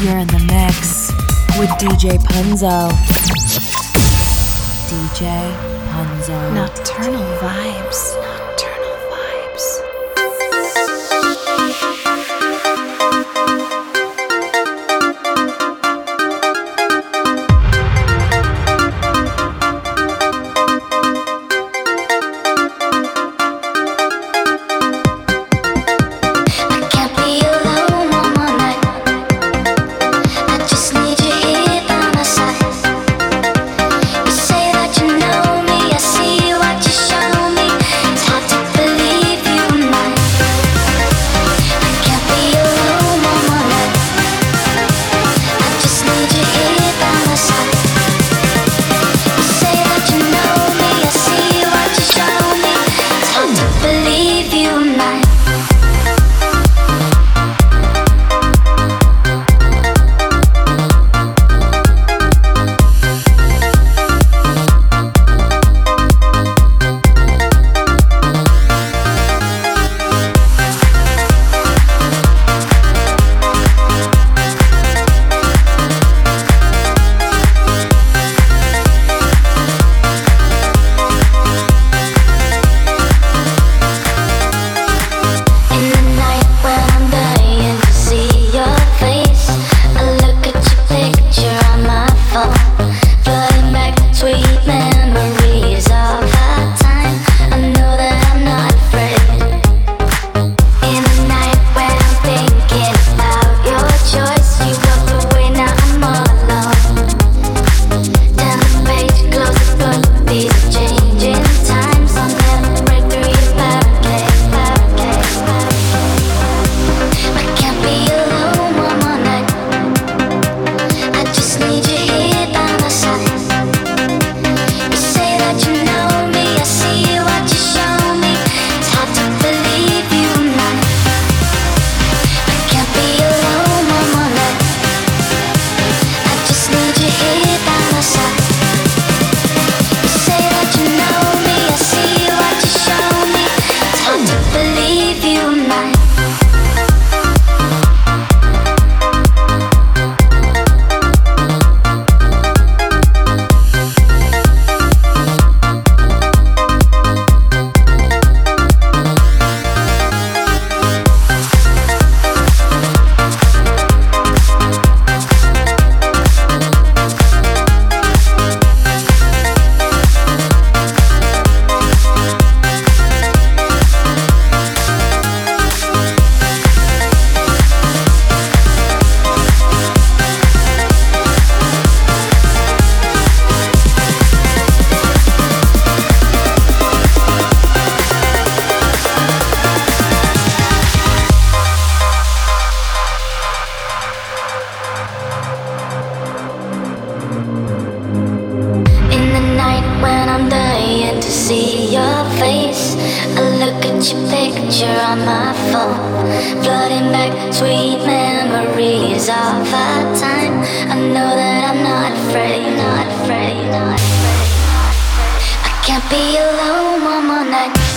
You're in the mix with DJ Punzo. DJ Punzo. Nocturnal vibes. be alone one more night.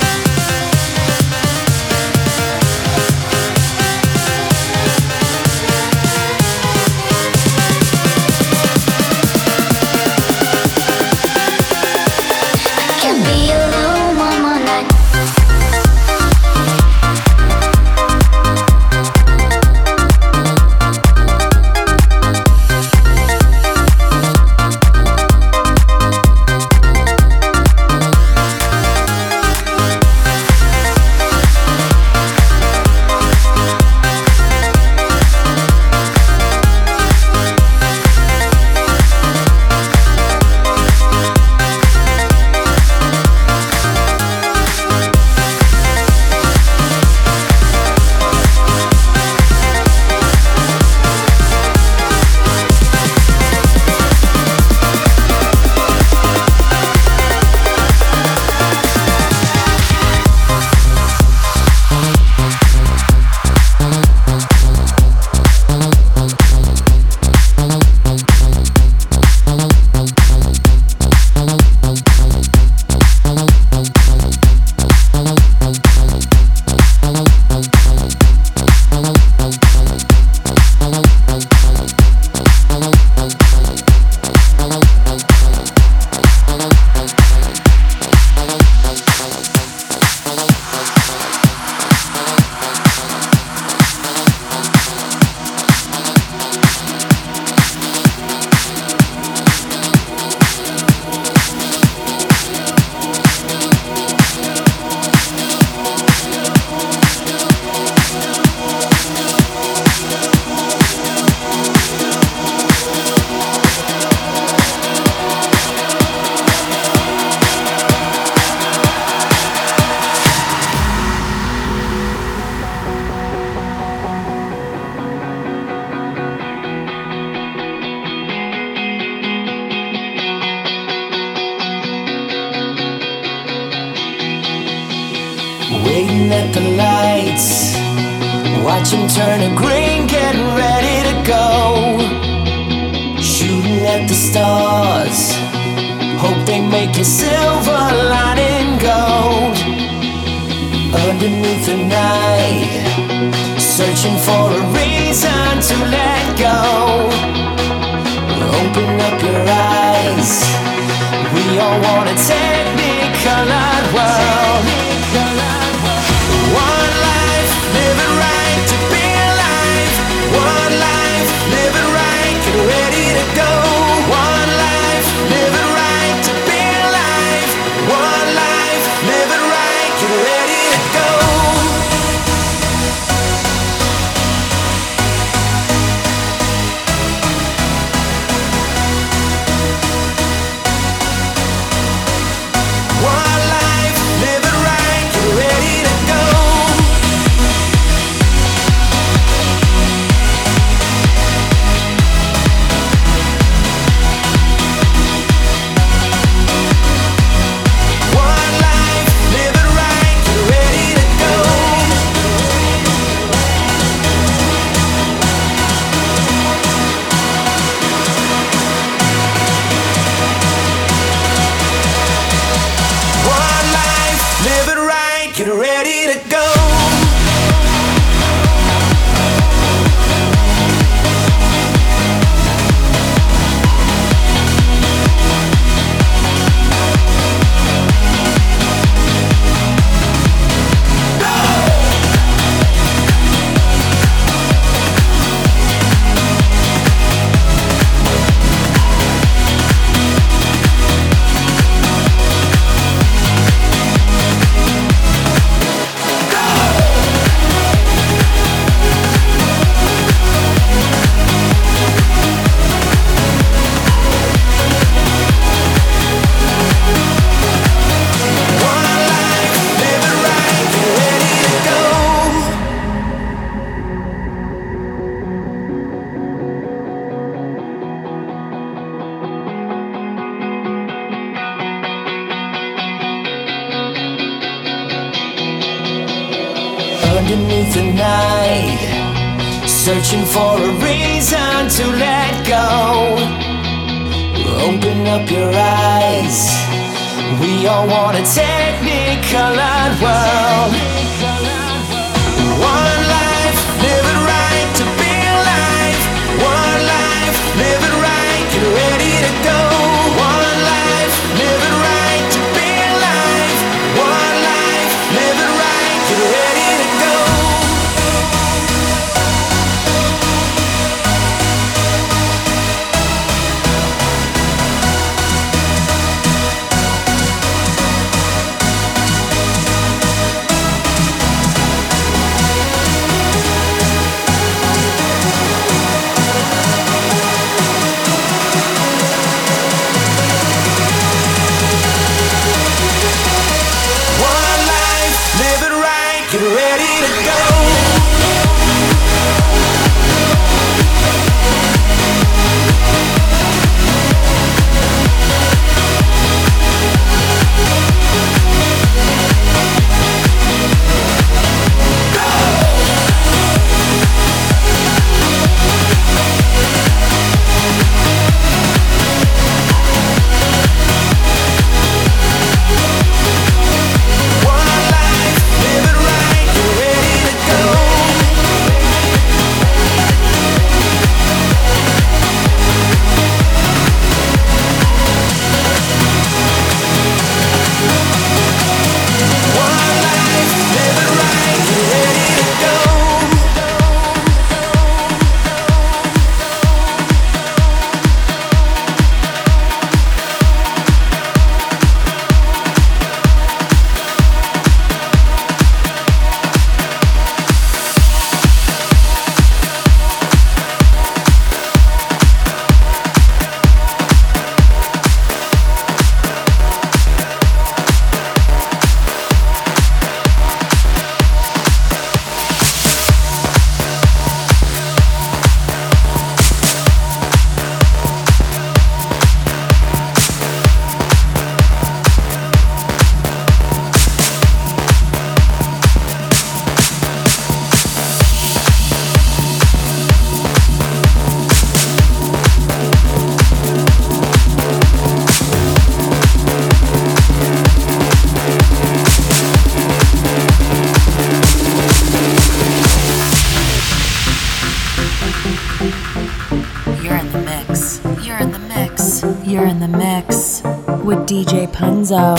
DJ Punzo.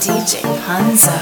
DJ Punzo.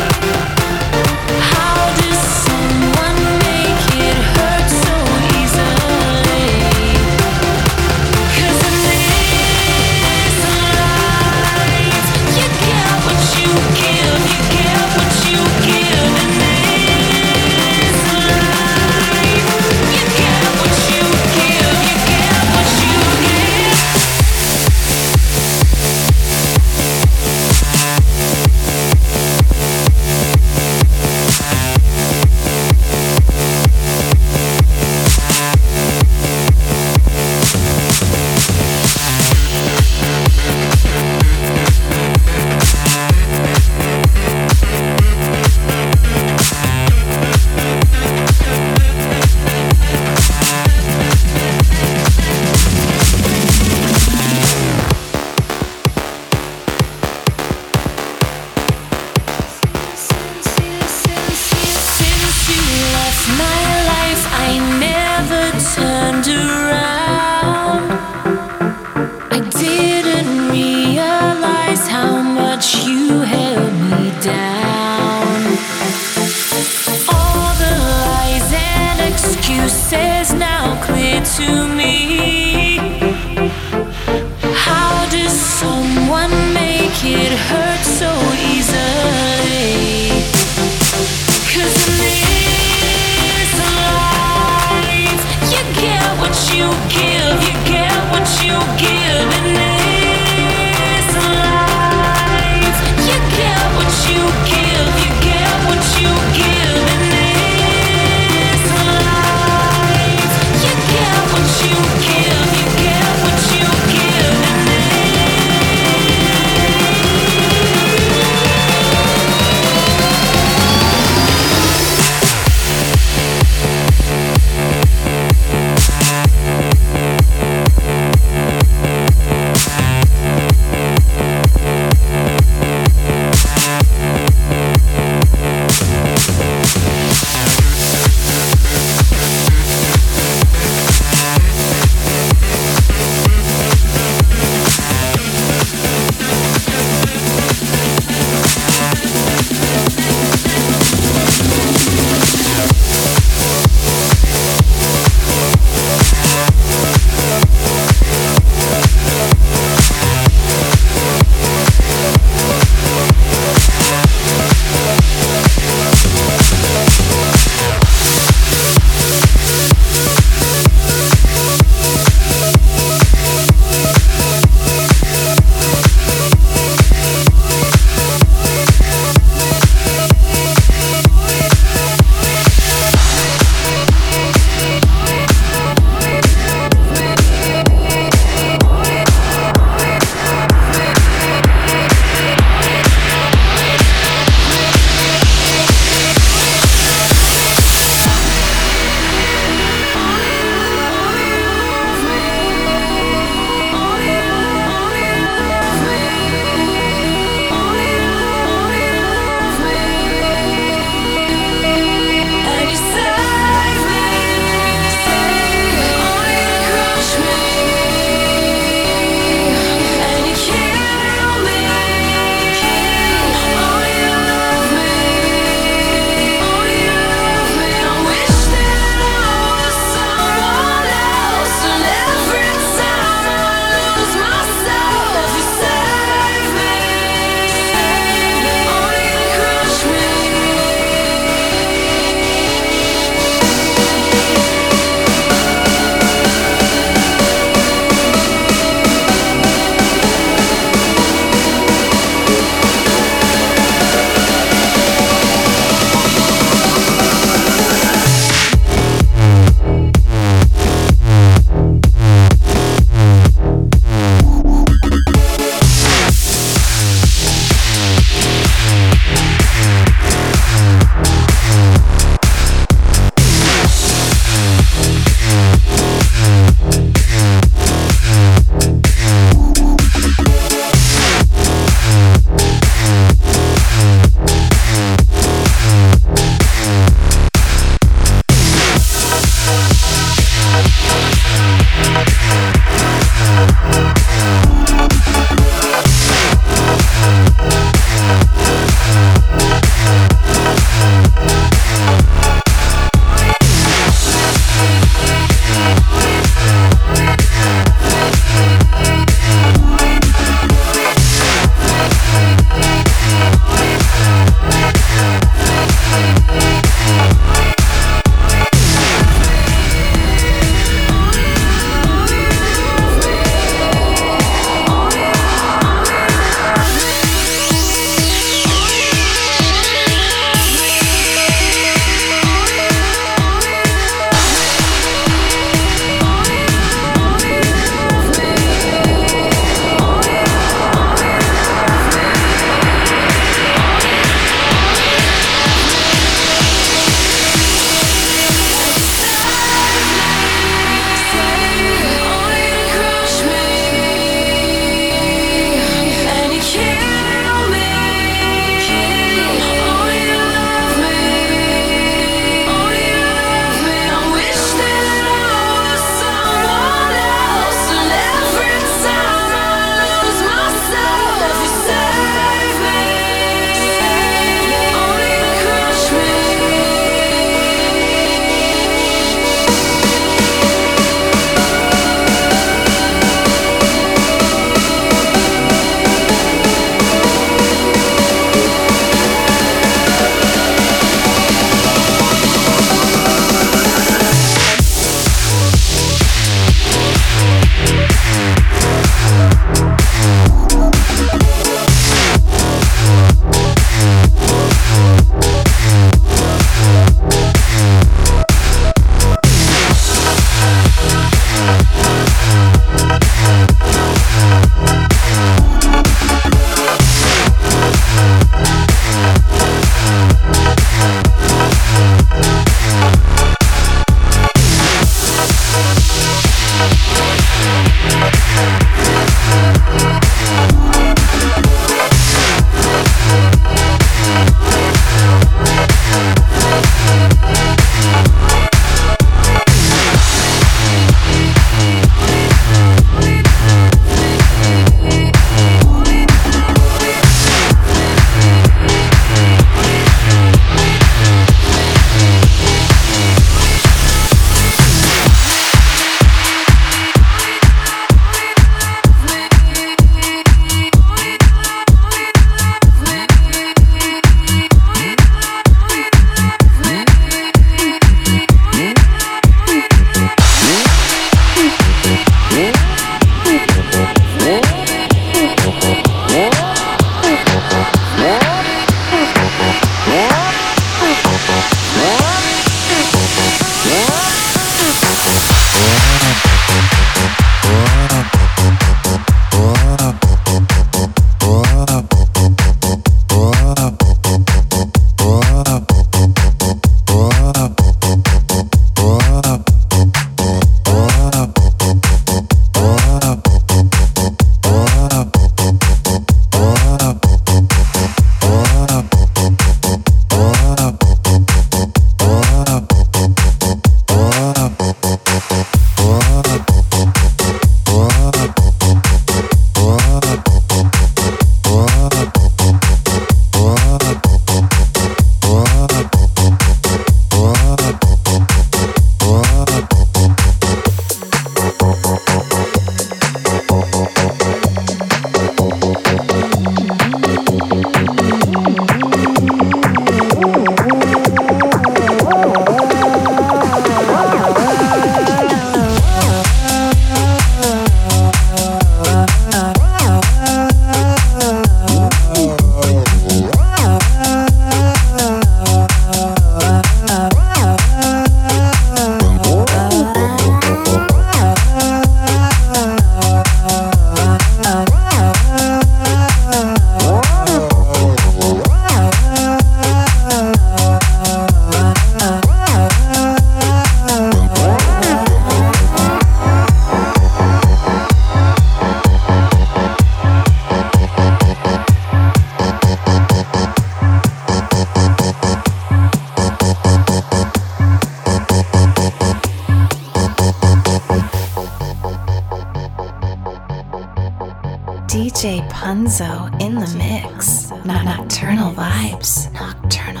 Nocturnal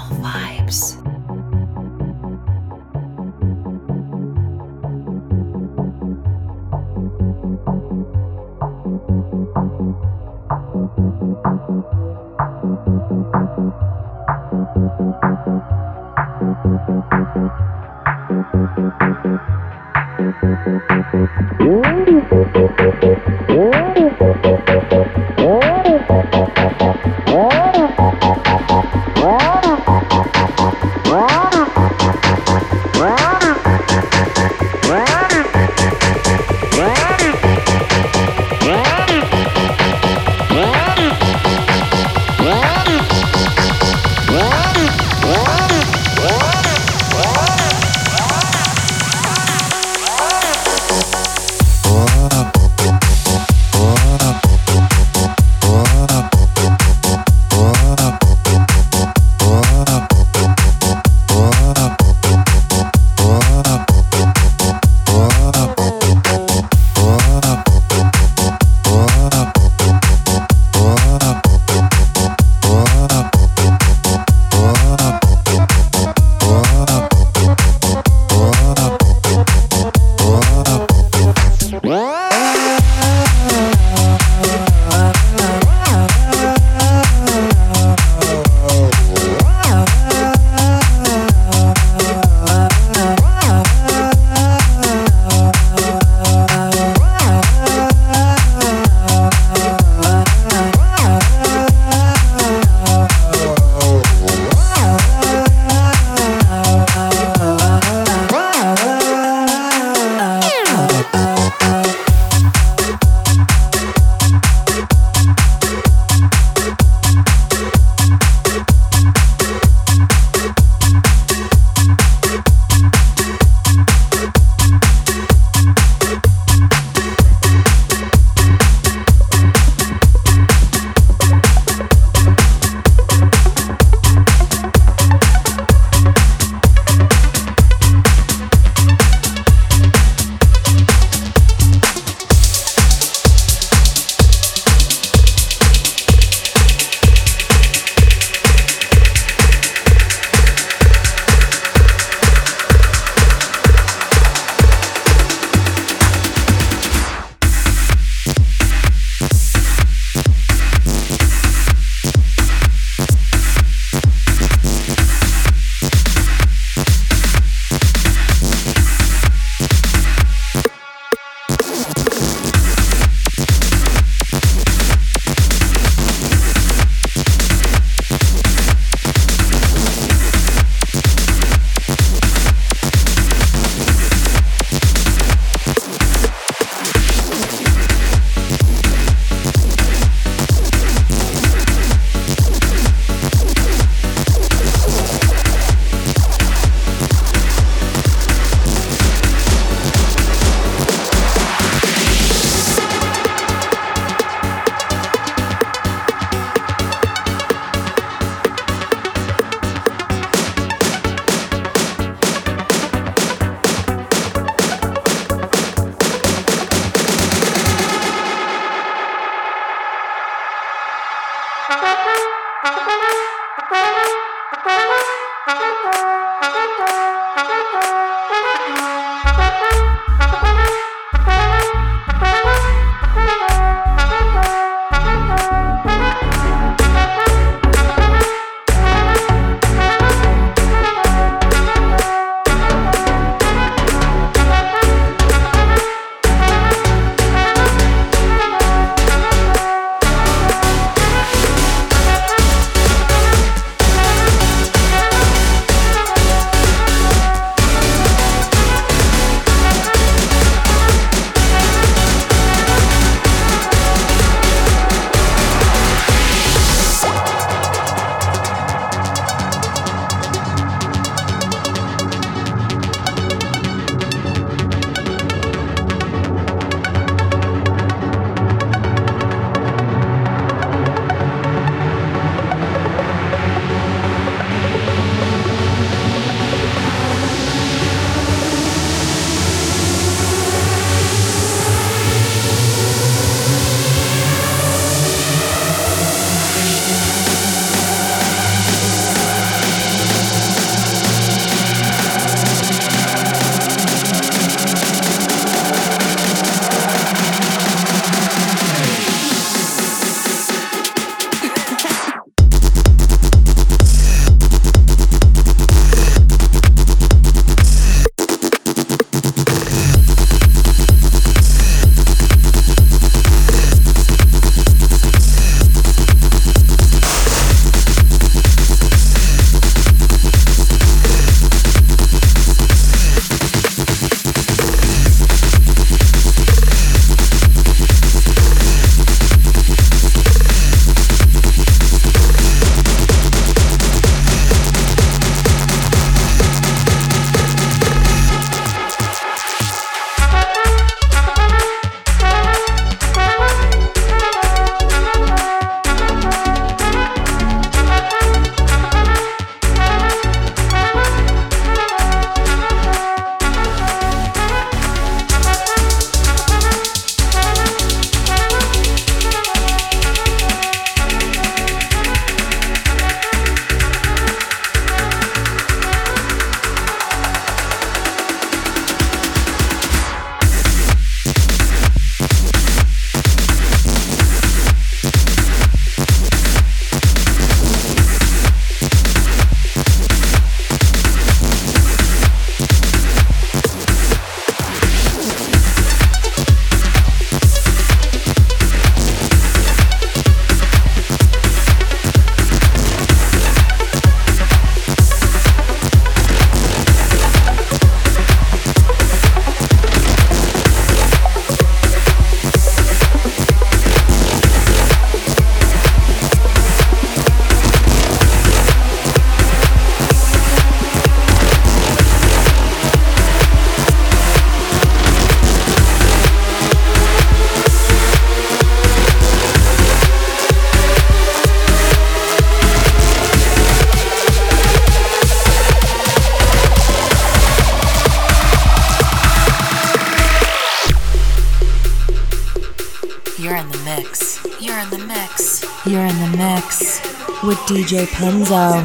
in the mix. You're in the mix. You're in the mix with DJ Punzo.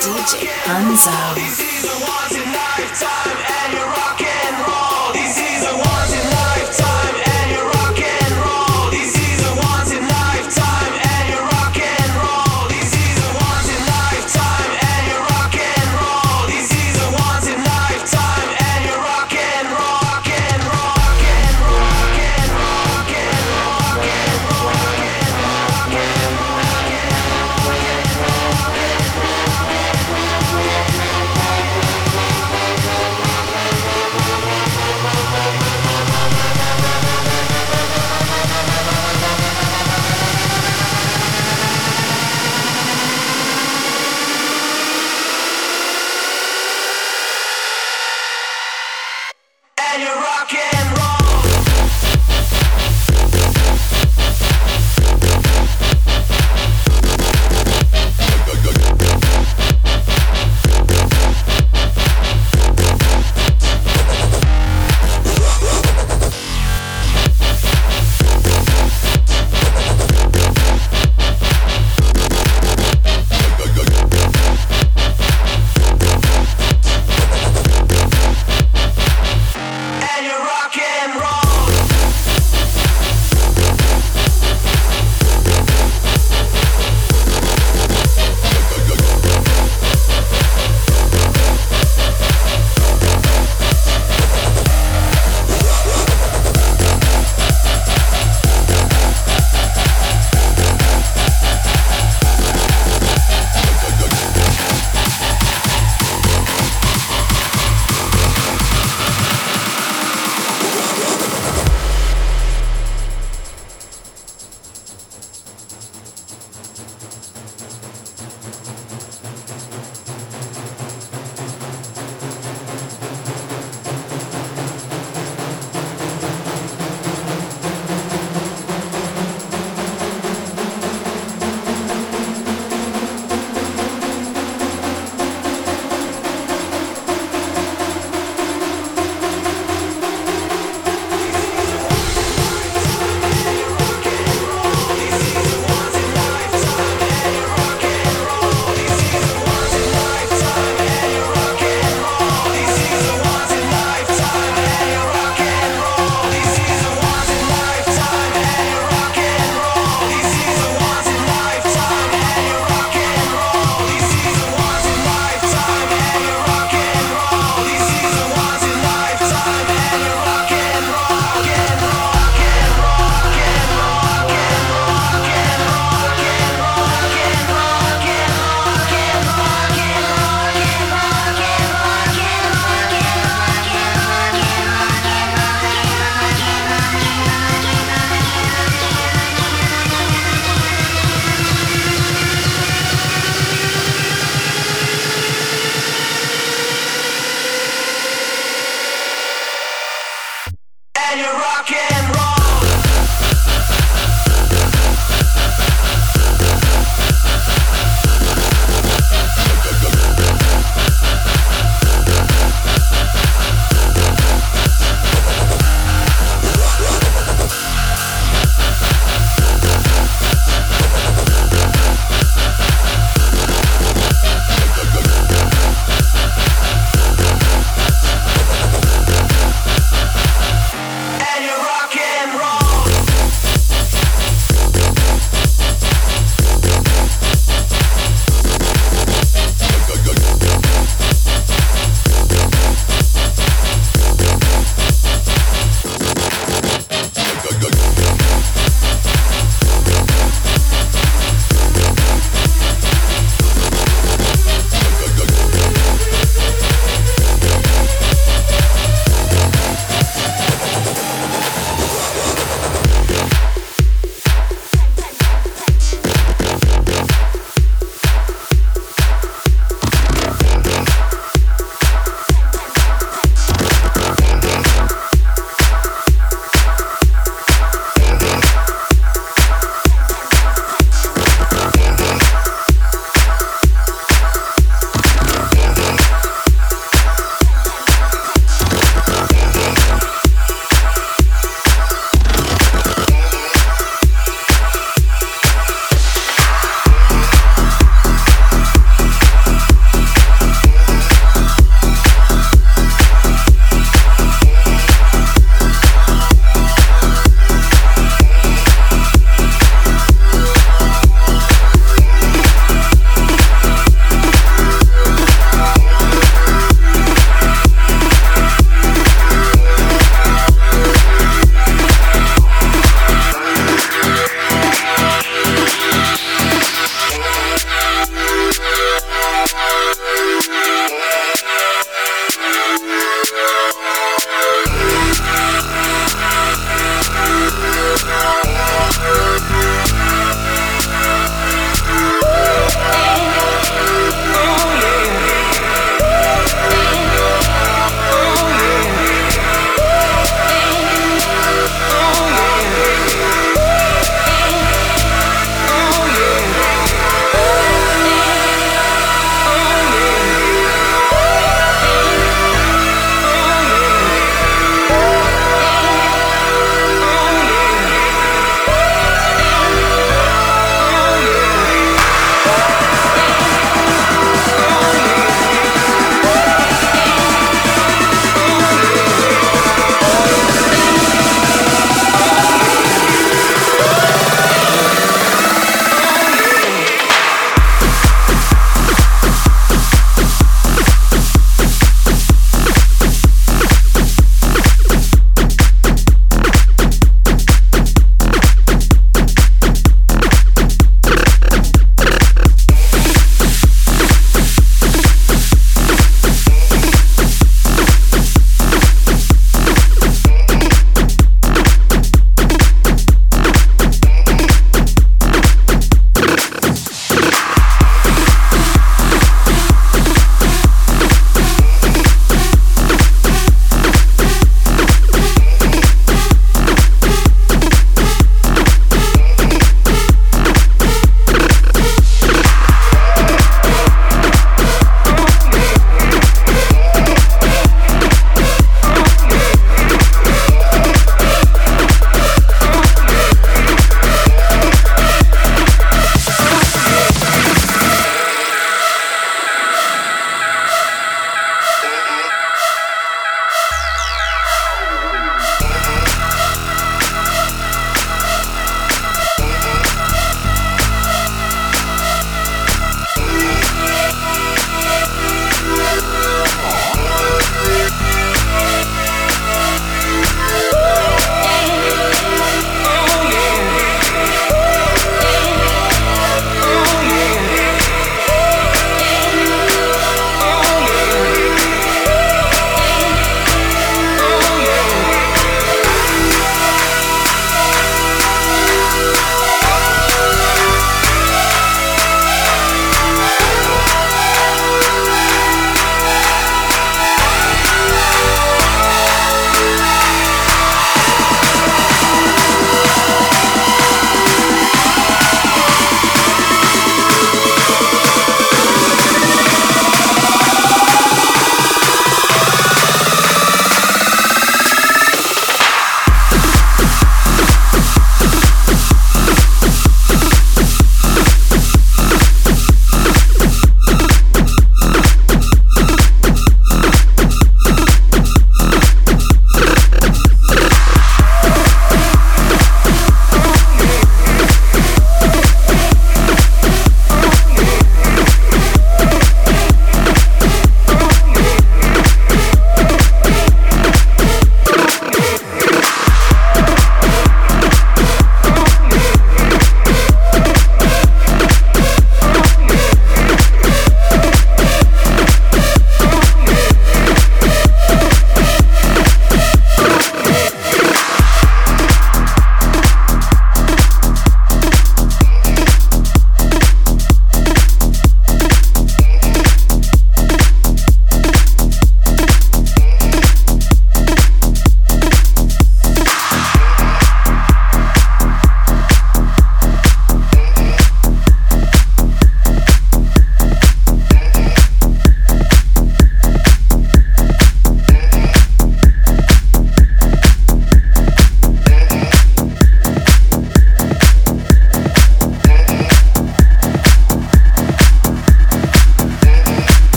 DJ Punzo.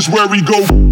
Is where we go.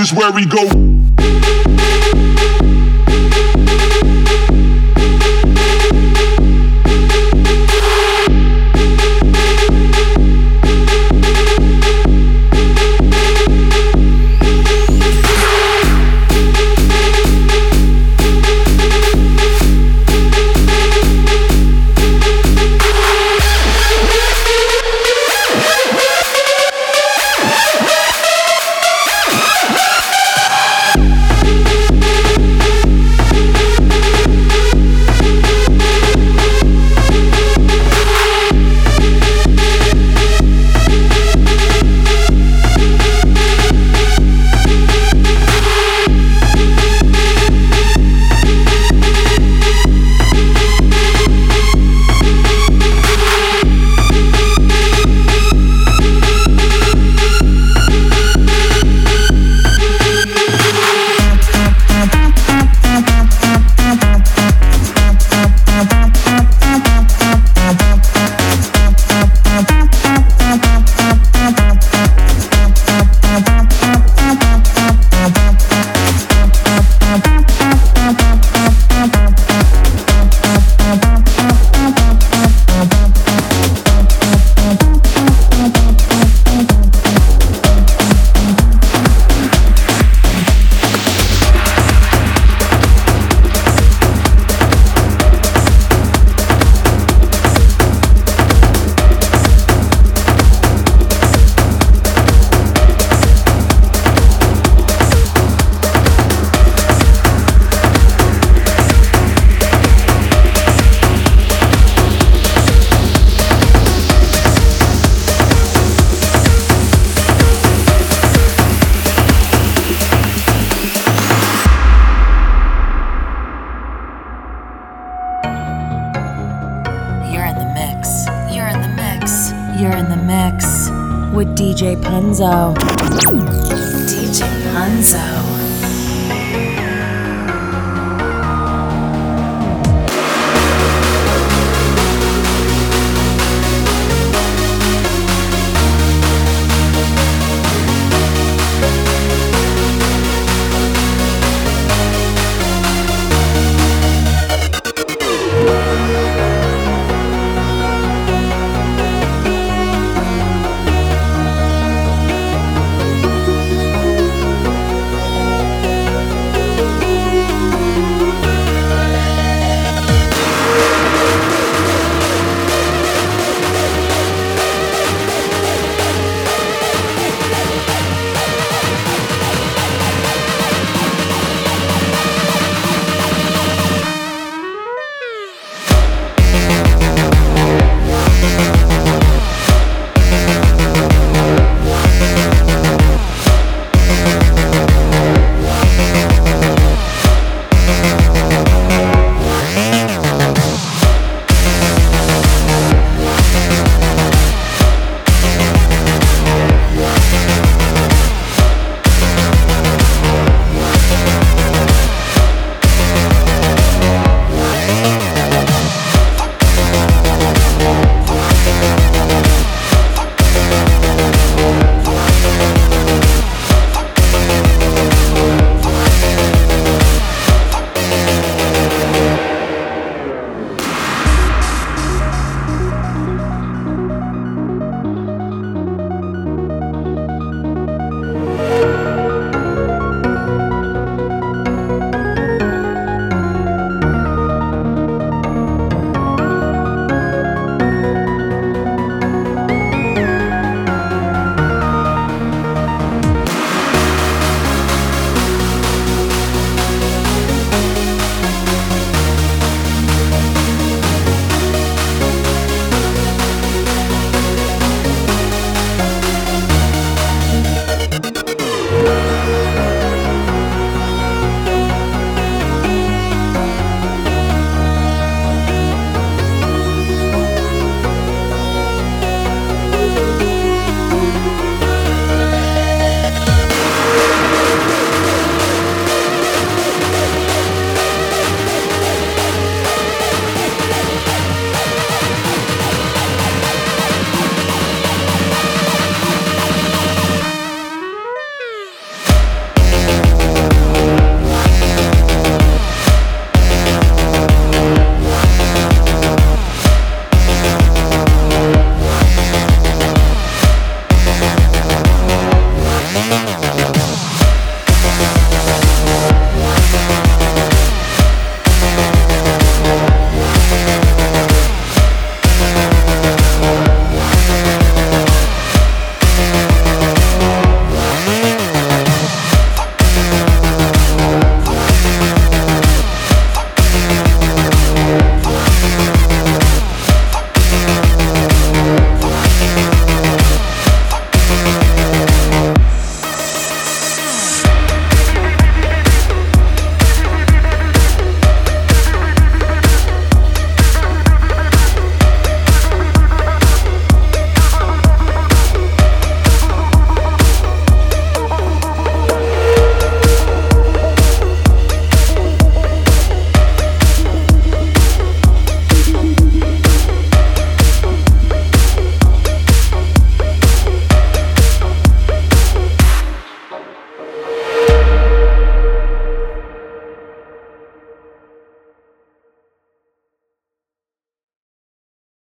Is where we go.